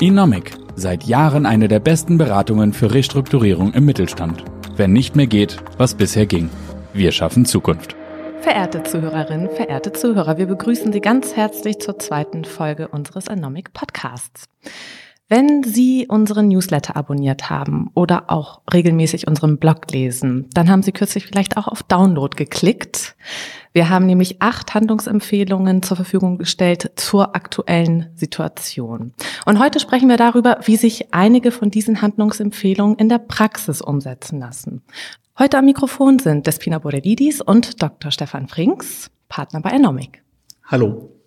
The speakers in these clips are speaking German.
Inomic, seit Jahren eine der besten Beratungen für Restrukturierung im Mittelstand. Wenn nicht mehr geht, was bisher ging. Wir schaffen Zukunft. Verehrte Zuhörerinnen, verehrte Zuhörer, wir begrüßen Sie ganz herzlich zur zweiten Folge unseres Anomic Podcasts. Wenn Sie unseren Newsletter abonniert haben oder auch regelmäßig unseren Blog lesen, dann haben Sie kürzlich vielleicht auch auf Download geklickt. Wir haben nämlich acht Handlungsempfehlungen zur Verfügung gestellt zur aktuellen Situation. Und heute sprechen wir darüber, wie sich einige von diesen Handlungsempfehlungen in der Praxis umsetzen lassen. Heute am Mikrofon sind Despina Borelidis und Dr. Stefan Frings, Partner bei Enomic. Hallo.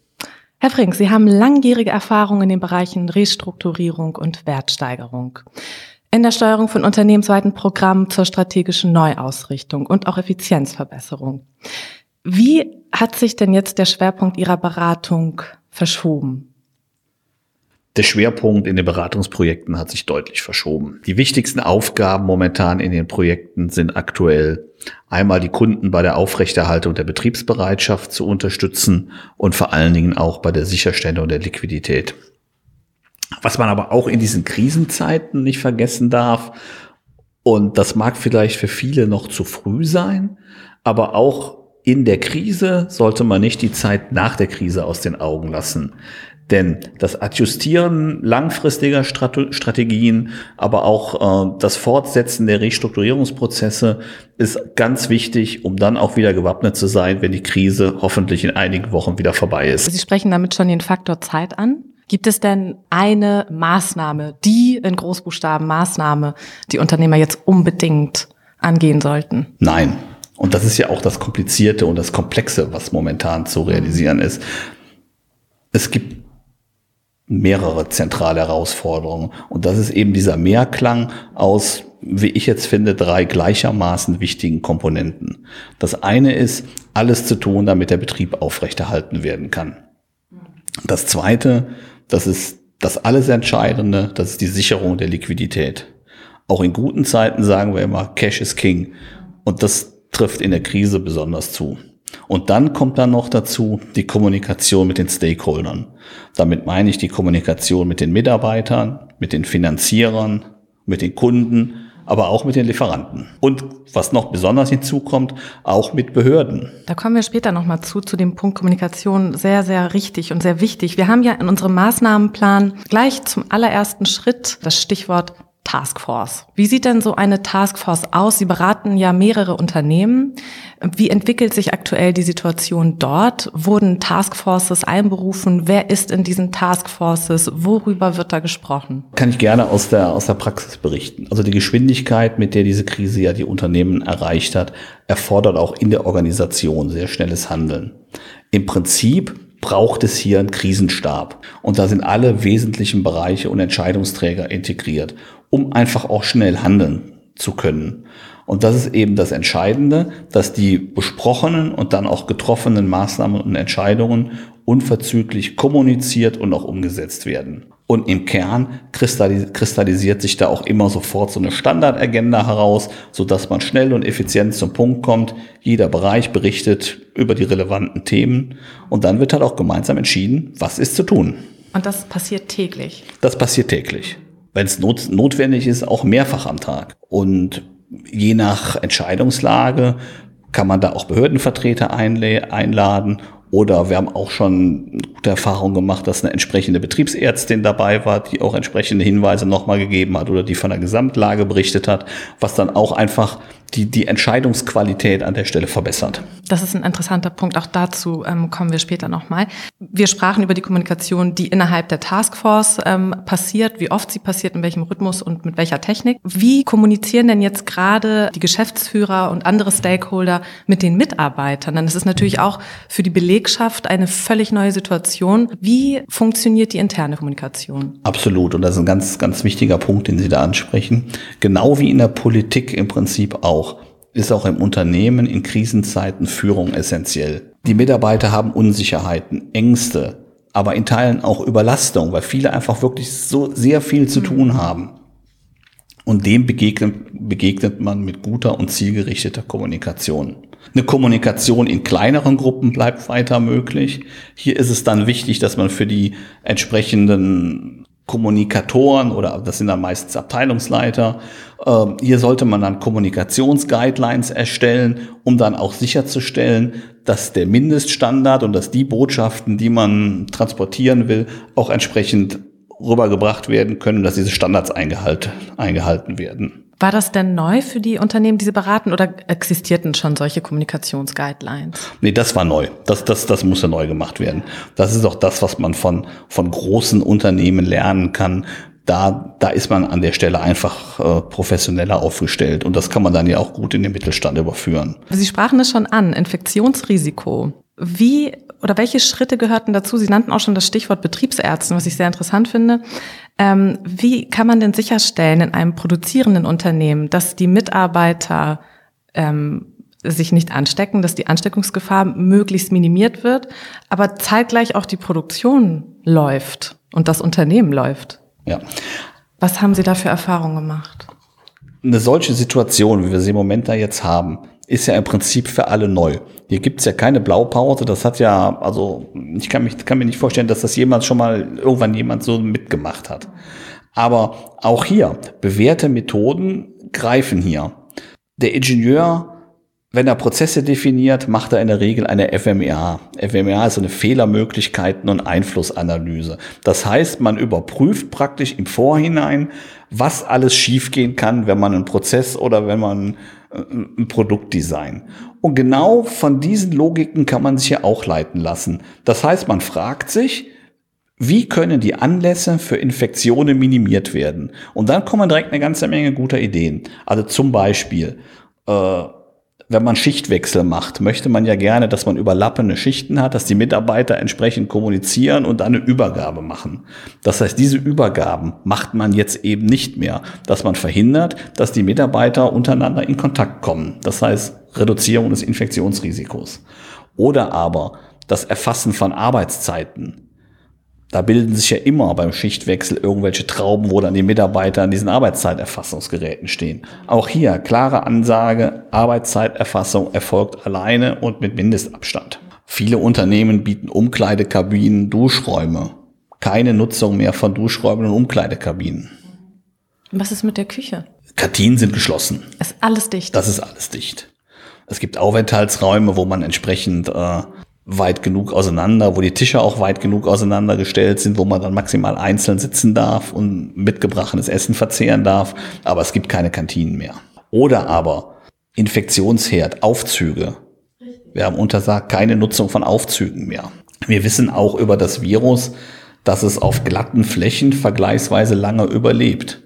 Herr Frink, Sie haben langjährige Erfahrung in den Bereichen Restrukturierung und Wertsteigerung. In der Steuerung von unternehmensweiten Programmen zur strategischen Neuausrichtung und auch Effizienzverbesserung. Wie hat sich denn jetzt der Schwerpunkt Ihrer Beratung verschoben? Der Schwerpunkt in den Beratungsprojekten hat sich deutlich verschoben. Die wichtigsten Aufgaben momentan in den Projekten sind aktuell einmal die Kunden bei der Aufrechterhaltung der Betriebsbereitschaft zu unterstützen und vor allen Dingen auch bei der Sicherstellung der Liquidität. Was man aber auch in diesen Krisenzeiten nicht vergessen darf, und das mag vielleicht für viele noch zu früh sein, aber auch in der Krise sollte man nicht die Zeit nach der Krise aus den Augen lassen. Denn das Adjustieren langfristiger Strategien, aber auch äh, das Fortsetzen der Restrukturierungsprozesse ist ganz wichtig, um dann auch wieder gewappnet zu sein, wenn die Krise hoffentlich in einigen Wochen wieder vorbei ist. Sie sprechen damit schon den Faktor Zeit an. Gibt es denn eine Maßnahme, die in Großbuchstaben Maßnahme, die Unternehmer jetzt unbedingt angehen sollten? Nein. Und das ist ja auch das Komplizierte und das Komplexe, was momentan zu realisieren ist. Es gibt mehrere zentrale Herausforderungen. Und das ist eben dieser Mehrklang aus, wie ich jetzt finde, drei gleichermaßen wichtigen Komponenten. Das eine ist, alles zu tun, damit der Betrieb aufrechterhalten werden kann. Das zweite, das ist das alles Entscheidende, das ist die Sicherung der Liquidität. Auch in guten Zeiten sagen wir immer, Cash is King. Und das trifft in der Krise besonders zu. Und dann kommt dann noch dazu die Kommunikation mit den Stakeholdern. Damit meine ich die Kommunikation mit den Mitarbeitern, mit den Finanzierern, mit den Kunden, aber auch mit den Lieferanten. Und was noch besonders hinzukommt, auch mit Behörden. Da kommen wir später nochmal zu, zu dem Punkt Kommunikation. Sehr, sehr richtig und sehr wichtig. Wir haben ja in unserem Maßnahmenplan gleich zum allerersten Schritt das Stichwort Taskforce. Wie sieht denn so eine Taskforce aus? Sie beraten ja mehrere Unternehmen. Wie entwickelt sich aktuell die Situation dort? Wurden Taskforces einberufen? Wer ist in diesen Taskforces? Worüber wird da gesprochen? Kann ich gerne aus der, aus der Praxis berichten. Also die Geschwindigkeit, mit der diese Krise ja die Unternehmen erreicht hat, erfordert auch in der Organisation sehr schnelles Handeln. Im Prinzip braucht es hier einen Krisenstab. Und da sind alle wesentlichen Bereiche und Entscheidungsträger integriert um einfach auch schnell handeln zu können. Und das ist eben das Entscheidende, dass die besprochenen und dann auch getroffenen Maßnahmen und Entscheidungen unverzüglich kommuniziert und auch umgesetzt werden. Und im Kern kristallisiert sich da auch immer sofort so eine Standardagenda heraus, so dass man schnell und effizient zum Punkt kommt. Jeder Bereich berichtet über die relevanten Themen und dann wird halt auch gemeinsam entschieden, was ist zu tun. Und das passiert täglich? Das passiert täglich wenn es not, notwendig ist, auch mehrfach am Tag. Und je nach Entscheidungslage kann man da auch Behördenvertreter einladen oder wir haben auch schon gute Erfahrungen gemacht, dass eine entsprechende Betriebsärztin dabei war, die auch entsprechende Hinweise nochmal gegeben hat oder die von der Gesamtlage berichtet hat, was dann auch einfach die, die Entscheidungsqualität an der Stelle verbessert. Das ist ein interessanter Punkt. Auch dazu ähm, kommen wir später nochmal. Wir sprachen über die Kommunikation, die innerhalb der Taskforce ähm, passiert, wie oft sie passiert, in welchem Rhythmus und mit welcher Technik. Wie kommunizieren denn jetzt gerade die Geschäftsführer und andere Stakeholder mit den Mitarbeitern? Denn es ist natürlich auch für die Belegschaft eine völlig neue Situation. Wie funktioniert die interne Kommunikation? Absolut. Und das ist ein ganz, ganz wichtiger Punkt, den Sie da ansprechen. Genau wie in der Politik im Prinzip auch auch, ist auch im Unternehmen in Krisenzeiten Führung essentiell. Die Mitarbeiter haben Unsicherheiten, Ängste, aber in Teilen auch Überlastung, weil viele einfach wirklich so sehr viel zu tun mhm. haben. Und dem begegnet, begegnet man mit guter und zielgerichteter Kommunikation. Eine Kommunikation in kleineren Gruppen bleibt weiter möglich. Hier ist es dann wichtig, dass man für die entsprechenden Kommunikatoren oder das sind dann meistens Abteilungsleiter. Ähm, hier sollte man dann Kommunikationsguidelines erstellen, um dann auch sicherzustellen, dass der Mindeststandard und dass die Botschaften, die man transportieren will, auch entsprechend rübergebracht werden können, dass diese Standards eingehalten, eingehalten werden. War das denn neu für die Unternehmen, die Sie beraten, oder existierten schon solche Kommunikationsguidelines? Nee, das war neu. Das, das, das musste neu gemacht werden. Das ist auch das, was man von, von großen Unternehmen lernen kann. Da, da ist man an der Stelle einfach äh, professioneller aufgestellt und das kann man dann ja auch gut in den Mittelstand überführen. Sie sprachen es schon an, Infektionsrisiko. Wie oder welche Schritte gehörten dazu? Sie nannten auch schon das Stichwort Betriebsärzte, was ich sehr interessant finde. Ähm, wie kann man denn sicherstellen in einem produzierenden Unternehmen, dass die Mitarbeiter ähm, sich nicht anstecken, dass die Ansteckungsgefahr möglichst minimiert wird, aber zeitgleich auch die Produktion läuft und das Unternehmen läuft? Ja. Was haben Sie da für Erfahrungen gemacht? Eine solche Situation, wie wir sie im Moment da jetzt haben, ist ja im Prinzip für alle neu. Hier gibt's ja keine Blaupause. Das hat ja, also ich kann, mich, kann mir nicht vorstellen, dass das jemals schon mal irgendwann jemand so mitgemacht hat. Aber auch hier, bewährte Methoden greifen hier. Der Ingenieur, wenn er Prozesse definiert, macht er in der Regel eine FMEA. FMEA ist eine Fehlermöglichkeiten- und Einflussanalyse. Das heißt, man überprüft praktisch im Vorhinein, was alles schiefgehen kann, wenn man einen Prozess oder wenn man ein Produktdesign. Und genau von diesen Logiken kann man sich ja auch leiten lassen. Das heißt, man fragt sich, wie können die Anlässe für Infektionen minimiert werden? Und dann kommen direkt eine ganze Menge guter Ideen. Also zum Beispiel, äh, wenn man Schichtwechsel macht, möchte man ja gerne, dass man überlappende Schichten hat, dass die Mitarbeiter entsprechend kommunizieren und dann eine Übergabe machen. Das heißt, diese Übergaben macht man jetzt eben nicht mehr, dass man verhindert, dass die Mitarbeiter untereinander in Kontakt kommen. Das heißt, Reduzierung des Infektionsrisikos. Oder aber das Erfassen von Arbeitszeiten. Da bilden sich ja immer beim Schichtwechsel irgendwelche Trauben, wo dann die Mitarbeiter an diesen Arbeitszeiterfassungsgeräten stehen. Auch hier klare Ansage, Arbeitszeiterfassung erfolgt alleine und mit Mindestabstand. Viele Unternehmen bieten Umkleidekabinen, Duschräume. Keine Nutzung mehr von Duschräumen und Umkleidekabinen. Was ist mit der Küche? Kantinen sind geschlossen. Ist alles dicht. Das ist alles dicht. Es gibt Aufenthaltsräume, wo man entsprechend äh, weit genug auseinander, wo die Tische auch weit genug auseinandergestellt sind, wo man dann maximal einzeln sitzen darf und mitgebrachtes Essen verzehren darf, aber es gibt keine Kantinen mehr. Oder aber Infektionsherd, Aufzüge. Wir haben untersagt keine Nutzung von Aufzügen mehr. Wir wissen auch über das Virus, dass es auf glatten Flächen vergleichsweise lange überlebt.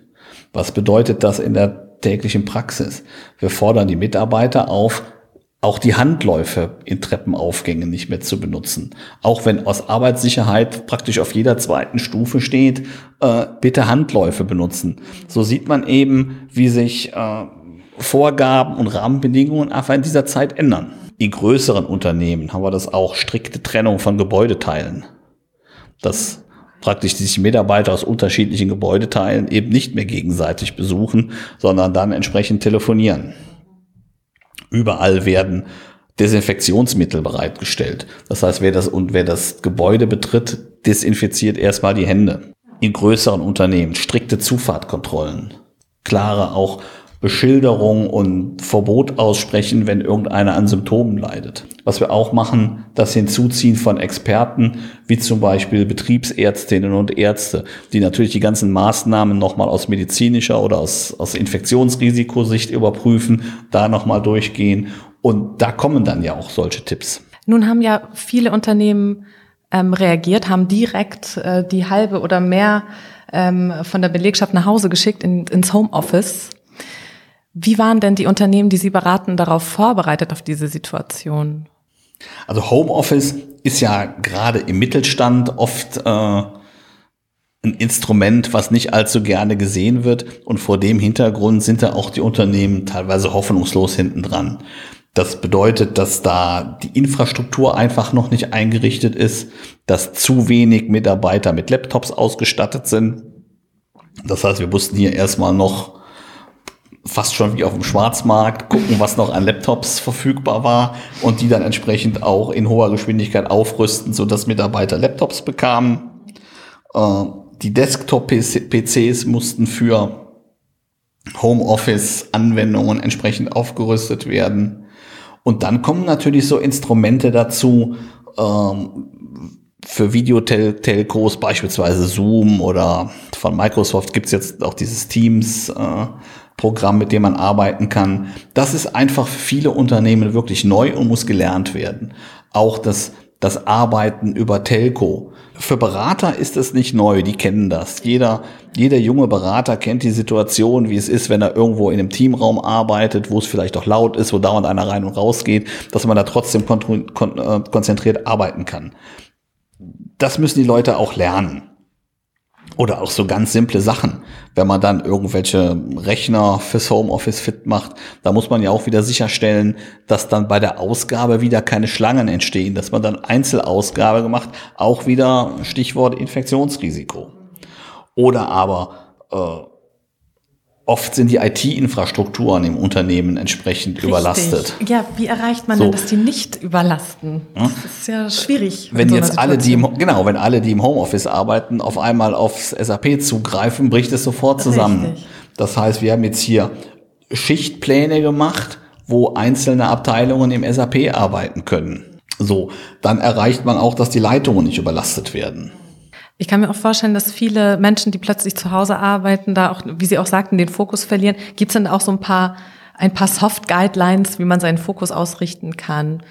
Was bedeutet das in der täglichen Praxis? Wir fordern die Mitarbeiter auf, auch die Handläufe in Treppenaufgängen nicht mehr zu benutzen. Auch wenn aus Arbeitssicherheit praktisch auf jeder zweiten Stufe steht, äh, bitte Handläufe benutzen. So sieht man eben, wie sich äh, Vorgaben und Rahmenbedingungen einfach in dieser Zeit ändern. In größeren Unternehmen haben wir das auch strikte Trennung von Gebäudeteilen. Dass praktisch sich Mitarbeiter aus unterschiedlichen Gebäudeteilen eben nicht mehr gegenseitig besuchen, sondern dann entsprechend telefonieren. Überall werden Desinfektionsmittel bereitgestellt. Das heißt, wer das und wer das Gebäude betritt, desinfiziert erstmal die Hände. In größeren Unternehmen strikte Zufahrtkontrollen, klare auch Beschilderung und Verbot aussprechen, wenn irgendeiner an Symptomen leidet. Was wir auch machen, das Hinzuziehen von Experten, wie zum Beispiel Betriebsärztinnen und Ärzte, die natürlich die ganzen Maßnahmen nochmal aus medizinischer oder aus, aus Infektionsrisikosicht überprüfen, da nochmal durchgehen. Und da kommen dann ja auch solche Tipps. Nun haben ja viele Unternehmen ähm, reagiert, haben direkt äh, die halbe oder mehr ähm, von der Belegschaft nach Hause geschickt in, ins Homeoffice. Wie waren denn die Unternehmen, die Sie beraten, darauf vorbereitet auf diese Situation? Also Homeoffice ist ja gerade im Mittelstand oft äh, ein Instrument, was nicht allzu gerne gesehen wird. Und vor dem Hintergrund sind da auch die Unternehmen teilweise hoffnungslos hinten dran. Das bedeutet, dass da die Infrastruktur einfach noch nicht eingerichtet ist, dass zu wenig Mitarbeiter mit Laptops ausgestattet sind. Das heißt, wir mussten hier erstmal noch fast schon wie auf dem Schwarzmarkt gucken, was noch an Laptops verfügbar war und die dann entsprechend auch in hoher Geschwindigkeit aufrüsten, sodass Mitarbeiter Laptops bekamen. Äh, die Desktop-PCs mussten für Homeoffice-Anwendungen entsprechend aufgerüstet werden. Und dann kommen natürlich so Instrumente dazu, ähm, für Videotelcos, beispielsweise Zoom oder von Microsoft gibt's jetzt auch dieses Teams. Äh, Programm, mit dem man arbeiten kann. Das ist einfach für viele Unternehmen wirklich neu und muss gelernt werden. Auch das, das Arbeiten über Telco. Für Berater ist es nicht neu, die kennen das. Jeder, jeder junge Berater kennt die Situation, wie es ist, wenn er irgendwo in einem Teamraum arbeitet, wo es vielleicht auch laut ist, wo dauernd einer rein und raus geht, dass man da trotzdem kon kon äh, konzentriert arbeiten kann. Das müssen die Leute auch lernen. Oder auch so ganz simple Sachen. Wenn man dann irgendwelche Rechner fürs Homeoffice fit macht, da muss man ja auch wieder sicherstellen, dass dann bei der Ausgabe wieder keine Schlangen entstehen, dass man dann Einzelausgabe gemacht, auch wieder Stichwort Infektionsrisiko. Oder aber äh, oft sind die IT-Infrastrukturen im Unternehmen entsprechend Richtig. überlastet. Ja, wie erreicht man so. denn, dass die nicht überlasten? Das ist ja schwierig. Wenn so jetzt alle, die im, genau, wenn alle, die im Homeoffice arbeiten, auf einmal aufs SAP zugreifen, bricht es sofort zusammen. Richtig. Das heißt, wir haben jetzt hier Schichtpläne gemacht, wo einzelne Abteilungen im SAP arbeiten können. So, dann erreicht man auch, dass die Leitungen nicht überlastet werden. Ich kann mir auch vorstellen, dass viele Menschen, die plötzlich zu Hause arbeiten, da auch, wie Sie auch sagten, den Fokus verlieren. Gibt es denn auch so ein paar, ein paar Soft-Guidelines, wie man seinen Fokus ausrichten kann?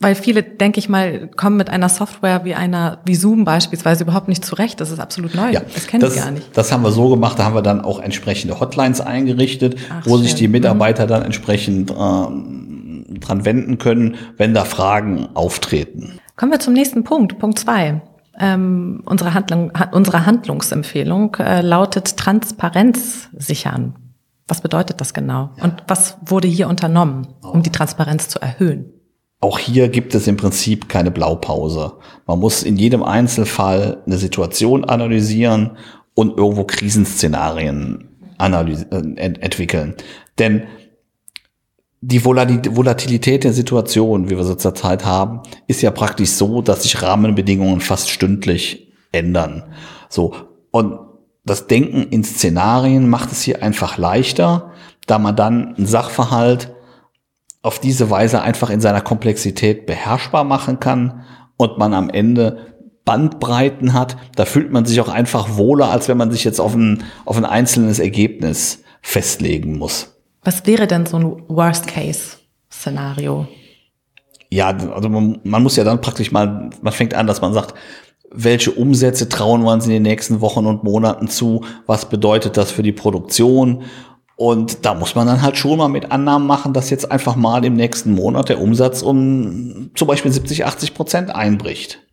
Weil viele, denke ich mal, kommen mit einer Software wie einer, wie Zoom beispielsweise überhaupt nicht zurecht. Das ist absolut neu. Ja, das kennen sie gar nicht. Das haben wir so gemacht, da haben wir dann auch entsprechende Hotlines eingerichtet, Ach, wo schön. sich die Mitarbeiter mhm. dann entsprechend äh, dran wenden können, wenn da Fragen auftreten. Kommen wir zum nächsten Punkt, Punkt zwei. Ähm, unsere, Handlung, unsere Handlungsempfehlung äh, lautet Transparenz sichern. Was bedeutet das genau? Und was wurde hier unternommen, um die Transparenz zu erhöhen? Auch hier gibt es im Prinzip keine Blaupause. Man muss in jedem Einzelfall eine Situation analysieren und irgendwo Krisenszenarien analyse, äh, entwickeln. Denn die Volatilität der Situation, wie wir sie zurzeit haben, ist ja praktisch so, dass sich Rahmenbedingungen fast stündlich ändern. So. Und das Denken in Szenarien macht es hier einfach leichter, da man dann einen Sachverhalt auf diese Weise einfach in seiner Komplexität beherrschbar machen kann und man am Ende Bandbreiten hat. Da fühlt man sich auch einfach wohler, als wenn man sich jetzt auf ein, auf ein einzelnes Ergebnis festlegen muss. Was wäre denn so ein Worst-Case-Szenario? Ja, also man, man, muss ja dann praktisch mal, man fängt an, dass man sagt, welche Umsätze trauen wir uns in den nächsten Wochen und Monaten zu? Was bedeutet das für die Produktion? Und da muss man dann halt schon mal mit Annahmen machen, dass jetzt einfach mal im nächsten Monat der Umsatz um zum Beispiel 70, 80 Prozent einbricht.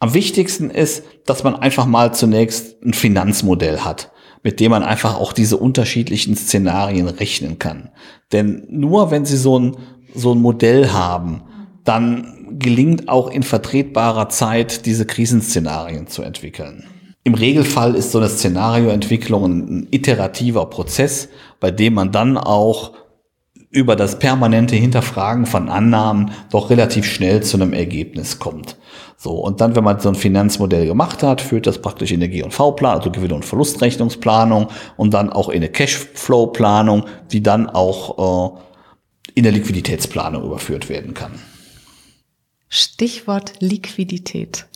Am wichtigsten ist, dass man einfach mal zunächst ein Finanzmodell hat mit dem man einfach auch diese unterschiedlichen Szenarien rechnen kann. Denn nur wenn Sie so ein, so ein Modell haben, dann gelingt auch in vertretbarer Zeit diese Krisenszenarien zu entwickeln. Im Regelfall ist so eine Szenarioentwicklung ein iterativer Prozess, bei dem man dann auch über das permanente Hinterfragen von Annahmen doch relativ schnell zu einem Ergebnis kommt. So, und dann, wenn man so ein Finanzmodell gemacht hat, führt das praktisch in eine G&V-Planung, also Gewinn- und Verlustrechnungsplanung und dann auch in eine Cashflow-Planung, die dann auch äh, in der Liquiditätsplanung überführt werden kann. Stichwort Liquidität.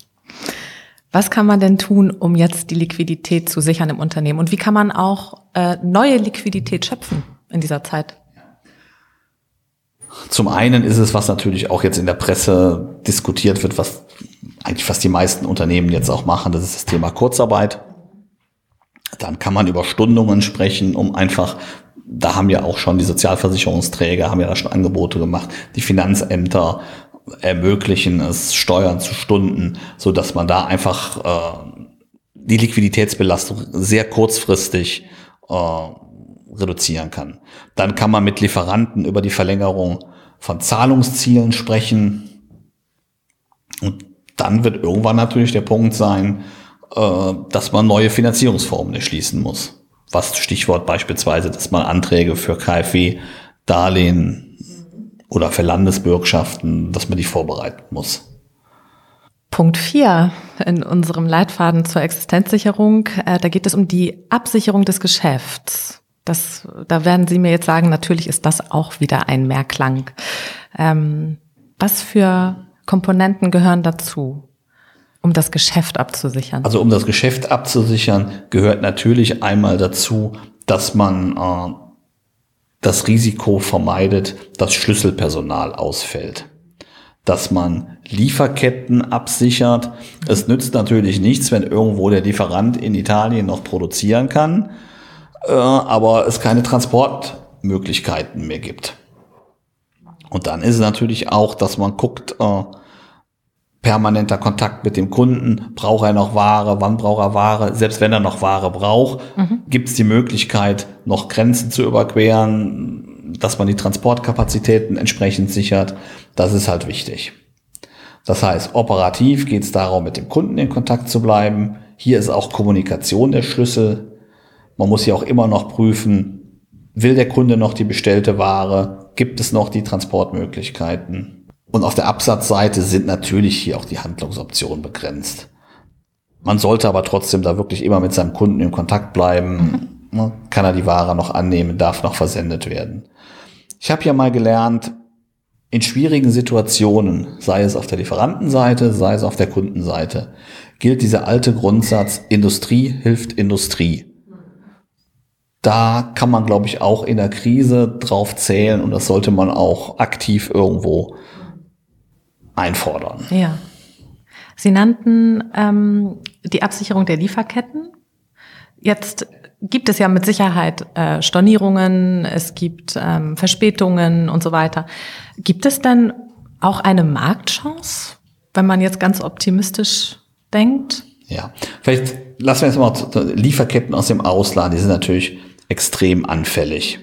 Was kann man denn tun, um jetzt die Liquidität zu sichern im Unternehmen? Und wie kann man auch äh, neue Liquidität schöpfen in dieser Zeit? Zum einen ist es, was natürlich auch jetzt in der Presse diskutiert wird, was eigentlich fast die meisten Unternehmen jetzt auch machen, das ist das Thema Kurzarbeit. Dann kann man über Stundungen sprechen, um einfach, da haben ja auch schon die Sozialversicherungsträger, haben ja da schon Angebote gemacht, die Finanzämter ermöglichen es, Steuern zu Stunden, so dass man da einfach äh, die Liquiditätsbelastung sehr kurzfristig äh, reduzieren kann. Dann kann man mit Lieferanten über die Verlängerung von Zahlungszielen sprechen. Und dann wird irgendwann natürlich der Punkt sein, äh, dass man neue Finanzierungsformen erschließen muss. Was Stichwort beispielsweise, dass man Anträge für KfW, Darlehen oder für Landesbürgschaften, dass man die vorbereiten muss. Punkt 4 in unserem Leitfaden zur Existenzsicherung, äh, da geht es um die Absicherung des Geschäfts. Das, da werden Sie mir jetzt sagen, natürlich ist das auch wieder ein Mehrklang. Ähm, was für Komponenten gehören dazu, um das Geschäft abzusichern? Also um das Geschäft abzusichern, gehört natürlich einmal dazu, dass man äh, das Risiko vermeidet, dass Schlüsselpersonal ausfällt dass man Lieferketten absichert. Es nützt natürlich nichts, wenn irgendwo der Lieferant in Italien noch produzieren kann, äh, aber es keine Transportmöglichkeiten mehr gibt. Und dann ist es natürlich auch, dass man guckt, äh, permanenter Kontakt mit dem Kunden, braucht er noch Ware, wann braucht er Ware, selbst wenn er noch Ware braucht, mhm. gibt es die Möglichkeit, noch Grenzen zu überqueren, dass man die Transportkapazitäten entsprechend sichert. Das ist halt wichtig. Das heißt, operativ geht es darum, mit dem Kunden in Kontakt zu bleiben. Hier ist auch Kommunikation der Schlüssel. Man muss ja auch immer noch prüfen, will der Kunde noch die bestellte Ware? Gibt es noch die Transportmöglichkeiten? Und auf der Absatzseite sind natürlich hier auch die Handlungsoptionen begrenzt. Man sollte aber trotzdem da wirklich immer mit seinem Kunden in Kontakt bleiben. Mhm. Kann er die Ware noch annehmen, darf noch versendet werden. Ich habe ja mal gelernt, in schwierigen Situationen, sei es auf der Lieferantenseite, sei es auf der Kundenseite, gilt dieser alte Grundsatz, Industrie hilft Industrie. Da kann man, glaube ich, auch in der Krise drauf zählen und das sollte man auch aktiv irgendwo einfordern. Ja. Sie nannten ähm, die Absicherung der Lieferketten. Jetzt gibt es ja mit Sicherheit äh, Stornierungen, es gibt ähm, Verspätungen und so weiter. Gibt es denn auch eine Marktchance, wenn man jetzt ganz optimistisch denkt? Ja, vielleicht lassen wir jetzt mal Lieferketten aus dem Ausland, die sind natürlich extrem anfällig.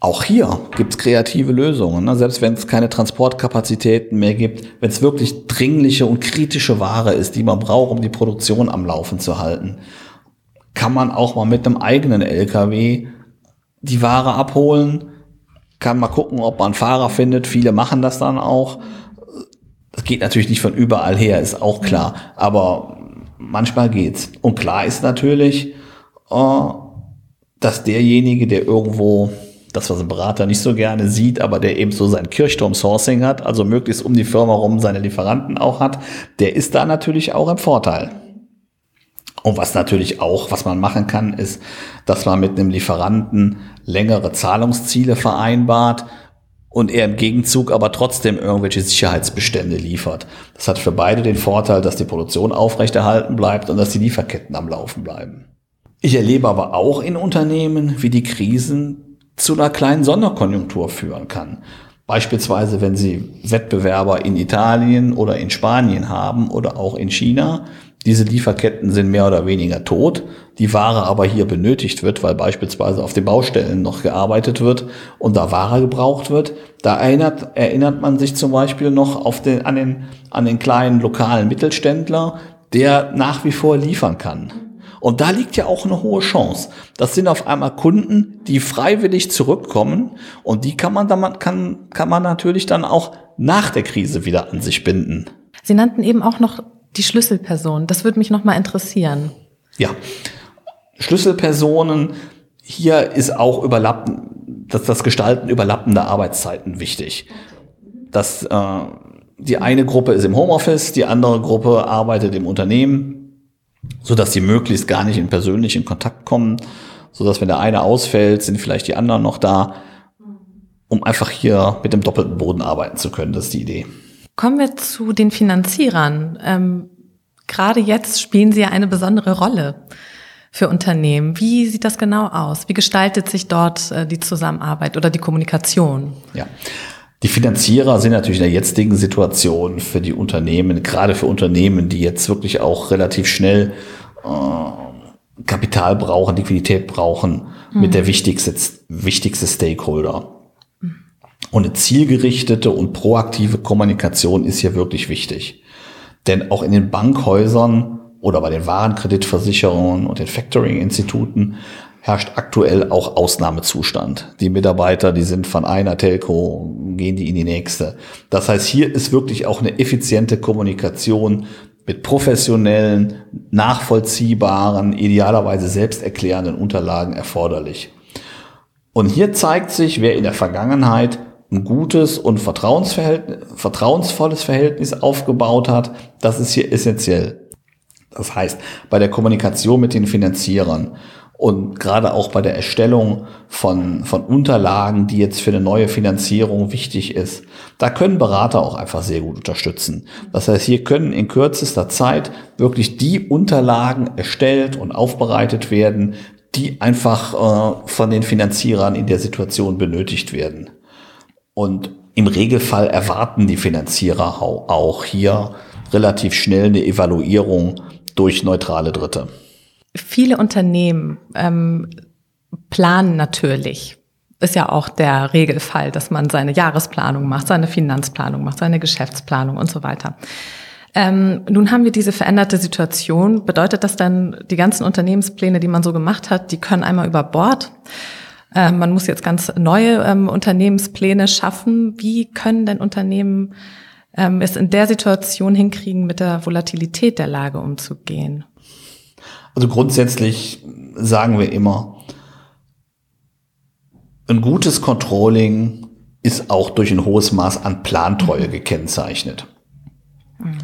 Auch hier gibt es kreative Lösungen. Ne? Selbst wenn es keine Transportkapazitäten mehr gibt, wenn es wirklich dringliche und kritische Ware ist, die man braucht, um die Produktion am Laufen zu halten, kann man auch mal mit einem eigenen LKW die Ware abholen, kann mal gucken, ob man einen Fahrer findet. Viele machen das dann auch. Das geht natürlich nicht von überall her, ist auch klar. Aber manchmal geht's. Und klar ist natürlich, dass derjenige, der irgendwo das, was ein Berater nicht so gerne sieht, aber der eben so sein Kirchturm-Sourcing hat, also möglichst um die Firma rum seine Lieferanten auch hat, der ist da natürlich auch im Vorteil. Und was natürlich auch, was man machen kann, ist, dass man mit einem Lieferanten längere Zahlungsziele vereinbart und er im Gegenzug aber trotzdem irgendwelche Sicherheitsbestände liefert. Das hat für beide den Vorteil, dass die Produktion aufrechterhalten bleibt und dass die Lieferketten am Laufen bleiben. Ich erlebe aber auch in Unternehmen, wie die Krisen zu einer kleinen Sonderkonjunktur führen kann. Beispielsweise, wenn Sie Wettbewerber in Italien oder in Spanien haben oder auch in China. Diese Lieferketten sind mehr oder weniger tot. Die Ware aber hier benötigt wird, weil beispielsweise auf den Baustellen noch gearbeitet wird und da Ware gebraucht wird. Da erinnert, erinnert man sich zum Beispiel noch auf den, an, den, an den kleinen lokalen Mittelständler, der nach wie vor liefern kann. Und da liegt ja auch eine hohe Chance. Das sind auf einmal Kunden, die freiwillig zurückkommen und die kann man dann, kann, kann man natürlich dann auch nach der Krise wieder an sich binden. Sie nannten eben auch noch die Schlüsselperson. Das würde mich noch mal interessieren. Ja. Schlüsselpersonen, hier ist auch überlappen, dass das Gestalten überlappender Arbeitszeiten wichtig. Das, äh, die eine Gruppe ist im Homeoffice, die andere Gruppe arbeitet im Unternehmen so dass sie möglichst gar nicht in persönlichen Kontakt kommen, so dass wenn der eine ausfällt, sind vielleicht die anderen noch da, um einfach hier mit dem doppelten Boden arbeiten zu können. Das ist die Idee. Kommen wir zu den Finanzierern. Ähm, gerade jetzt spielen sie ja eine besondere Rolle für Unternehmen. Wie sieht das genau aus? Wie gestaltet sich dort äh, die Zusammenarbeit oder die Kommunikation? Ja. Die Finanzierer sind natürlich in der jetzigen Situation für die Unternehmen, gerade für Unternehmen, die jetzt wirklich auch relativ schnell äh, Kapital brauchen, Liquidität brauchen, mhm. mit der wichtigste, wichtigste Stakeholder. Und eine zielgerichtete und proaktive Kommunikation ist hier wirklich wichtig. Denn auch in den Bankhäusern oder bei den Warenkreditversicherungen und den Factoring-Instituten herrscht aktuell auch Ausnahmezustand. Die Mitarbeiter, die sind von einer Telco, gehen die in die nächste. Das heißt, hier ist wirklich auch eine effiziente Kommunikation mit professionellen, nachvollziehbaren, idealerweise selbsterklärenden Unterlagen erforderlich. Und hier zeigt sich, wer in der Vergangenheit ein gutes und vertrauensvolles Verhältnis aufgebaut hat, das ist hier essentiell. Das heißt, bei der Kommunikation mit den Finanzierern und gerade auch bei der Erstellung von, von Unterlagen, die jetzt für eine neue Finanzierung wichtig ist, da können Berater auch einfach sehr gut unterstützen. Das heißt, hier können in kürzester Zeit wirklich die Unterlagen erstellt und aufbereitet werden, die einfach äh, von den Finanzierern in der Situation benötigt werden. Und im Regelfall erwarten die Finanzierer auch hier relativ schnell eine Evaluierung durch neutrale Dritte. Viele Unternehmen ähm, planen natürlich. Ist ja auch der Regelfall, dass man seine Jahresplanung macht, seine Finanzplanung macht, seine Geschäftsplanung und so weiter. Ähm, nun haben wir diese veränderte Situation. Bedeutet das dann, die ganzen Unternehmenspläne, die man so gemacht hat, die können einmal über Bord? Ähm, man muss jetzt ganz neue ähm, Unternehmenspläne schaffen. Wie können denn Unternehmen ähm, es in der Situation hinkriegen, mit der Volatilität der Lage umzugehen? Also grundsätzlich sagen wir immer, ein gutes Controlling ist auch durch ein hohes Maß an Plantreue gekennzeichnet.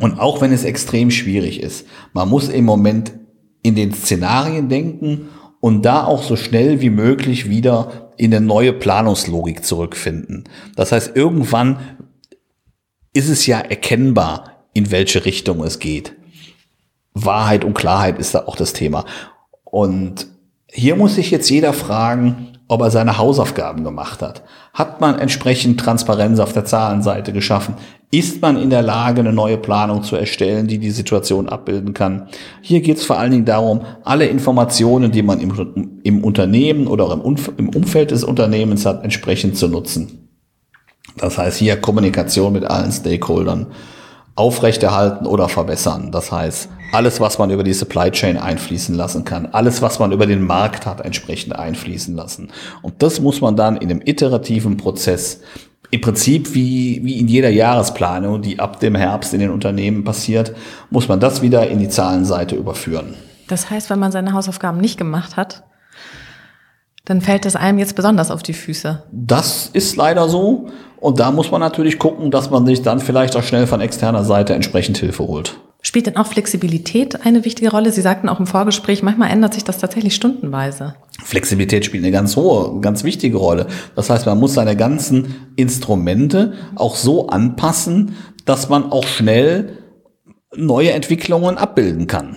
Und auch wenn es extrem schwierig ist, man muss im Moment in den Szenarien denken und da auch so schnell wie möglich wieder in eine neue Planungslogik zurückfinden. Das heißt, irgendwann ist es ja erkennbar, in welche Richtung es geht. Wahrheit und Klarheit ist da auch das Thema. Und hier muss sich jetzt jeder fragen, ob er seine Hausaufgaben gemacht hat. Hat man entsprechend Transparenz auf der Zahlenseite geschaffen? Ist man in der Lage, eine neue Planung zu erstellen, die die Situation abbilden kann? Hier geht es vor allen Dingen darum, alle Informationen, die man im, im Unternehmen oder auch im, im Umfeld des Unternehmens hat, entsprechend zu nutzen. Das heißt hier Kommunikation mit allen Stakeholdern aufrechterhalten oder verbessern. Das heißt, alles, was man über die Supply Chain einfließen lassen kann, alles, was man über den Markt hat, entsprechend einfließen lassen. Und das muss man dann in einem iterativen Prozess im Prinzip wie, wie in jeder Jahresplanung, die ab dem Herbst in den Unternehmen passiert, muss man das wieder in die Zahlenseite überführen. Das heißt, wenn man seine Hausaufgaben nicht gemacht hat, dann fällt es einem jetzt besonders auf die Füße. Das ist leider so. Und da muss man natürlich gucken, dass man sich dann vielleicht auch schnell von externer Seite entsprechend Hilfe holt. Spielt denn auch Flexibilität eine wichtige Rolle? Sie sagten auch im Vorgespräch, manchmal ändert sich das tatsächlich stundenweise. Flexibilität spielt eine ganz hohe, ganz wichtige Rolle. Das heißt, man muss seine ganzen Instrumente auch so anpassen, dass man auch schnell neue Entwicklungen abbilden kann.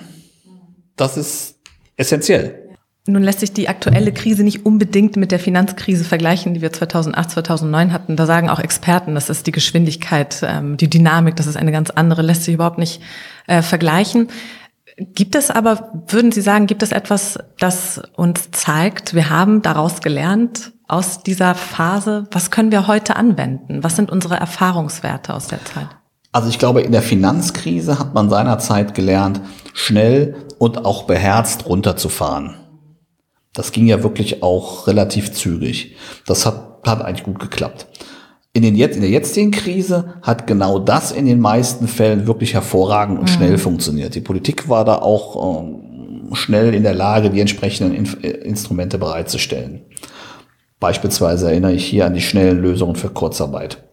Das ist essentiell. Nun lässt sich die aktuelle Krise nicht unbedingt mit der Finanzkrise vergleichen, die wir 2008, 2009 hatten. Da sagen auch Experten, das ist die Geschwindigkeit, ähm, die Dynamik, das ist eine ganz andere, lässt sich überhaupt nicht äh, vergleichen. Gibt es aber, würden Sie sagen, gibt es etwas, das uns zeigt, wir haben daraus gelernt aus dieser Phase? Was können wir heute anwenden? Was sind unsere Erfahrungswerte aus der Zeit? Also ich glaube, in der Finanzkrise hat man seinerzeit gelernt, schnell und auch beherzt runterzufahren. Das ging ja wirklich auch relativ zügig. Das hat, hat eigentlich gut geklappt. In, den, in der jetzigen Krise hat genau das in den meisten Fällen wirklich hervorragend und mhm. schnell funktioniert. Die Politik war da auch ähm, schnell in der Lage, die entsprechenden Inf äh, Instrumente bereitzustellen. Beispielsweise erinnere ich hier an die schnellen Lösungen für Kurzarbeit.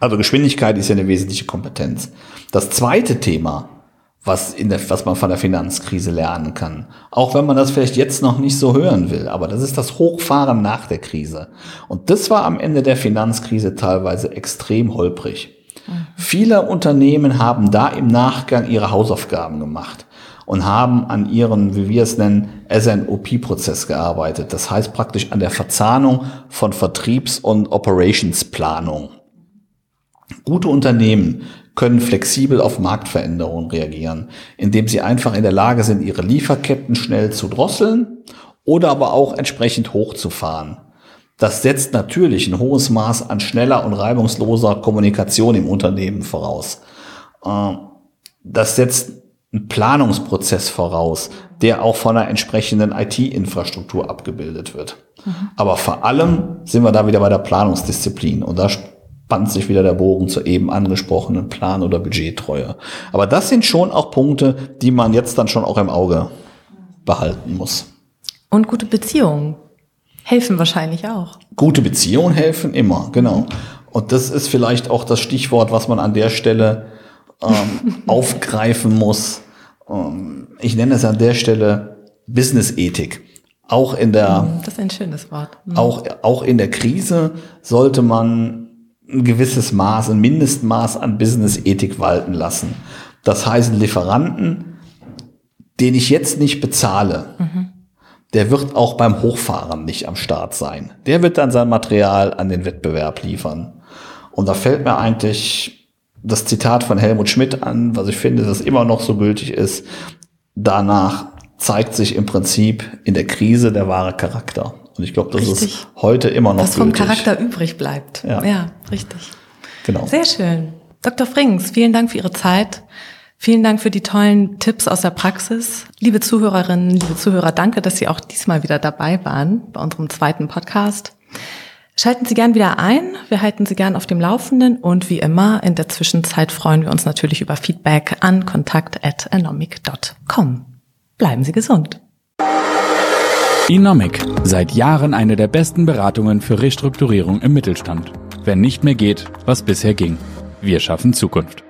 Also Geschwindigkeit ist ja eine wesentliche Kompetenz. Das zweite Thema was, in der, was man von der Finanzkrise lernen kann. Auch wenn man das vielleicht jetzt noch nicht so hören will. Aber das ist das Hochfahren nach der Krise. Und das war am Ende der Finanzkrise teilweise extrem holprig. Mhm. Viele Unternehmen haben da im Nachgang ihre Hausaufgaben gemacht und haben an ihren, wie wir es nennen, SNOP-Prozess gearbeitet. Das heißt praktisch an der Verzahnung von Vertriebs- und Operationsplanung. Gute Unternehmen können flexibel auf Marktveränderungen reagieren, indem sie einfach in der Lage sind, ihre Lieferketten schnell zu drosseln oder aber auch entsprechend hochzufahren. Das setzt natürlich ein hohes Maß an schneller und reibungsloser Kommunikation im Unternehmen voraus. Ähm, das setzt einen Planungsprozess voraus, der auch von einer entsprechenden IT-Infrastruktur abgebildet wird. Mhm. Aber vor allem sind wir da wieder bei der Planungsdisziplin und da spannt sich wieder der Bogen zur eben angesprochenen Plan- oder Budgettreue. Aber das sind schon auch Punkte, die man jetzt dann schon auch im Auge behalten muss. Und gute Beziehungen helfen wahrscheinlich auch. Gute Beziehungen helfen immer, genau. Und das ist vielleicht auch das Stichwort, was man an der Stelle ähm, aufgreifen muss. Ähm, ich nenne es an der Stelle Business-Ethik. Auch in der, das ist ein schönes Wort. Mhm. Auch, auch in der Krise sollte man ein gewisses Maß, ein Mindestmaß an Business-Ethik walten lassen. Das heißt, Lieferanten, den ich jetzt nicht bezahle, mhm. der wird auch beim Hochfahren nicht am Start sein. Der wird dann sein Material an den Wettbewerb liefern. Und da fällt mir eigentlich das Zitat von Helmut Schmidt an, was ich finde, das immer noch so gültig ist. Danach zeigt sich im Prinzip in der Krise der wahre Charakter. Und ich glaube, das richtig. ist heute immer noch Was vom Charakter übrig bleibt. Ja. ja, richtig. Genau. Sehr schön. Dr. Frings, vielen Dank für Ihre Zeit. Vielen Dank für die tollen Tipps aus der Praxis. Liebe Zuhörerinnen, liebe Zuhörer, danke, dass Sie auch diesmal wieder dabei waren bei unserem zweiten Podcast. Schalten Sie gern wieder ein. Wir halten Sie gern auf dem Laufenden und wie immer in der Zwischenzeit freuen wir uns natürlich über Feedback an kontakt@anomic.com. Bleiben Sie gesund. Inomic, seit Jahren eine der besten Beratungen für Restrukturierung im Mittelstand. Wenn nicht mehr geht, was bisher ging. Wir schaffen Zukunft.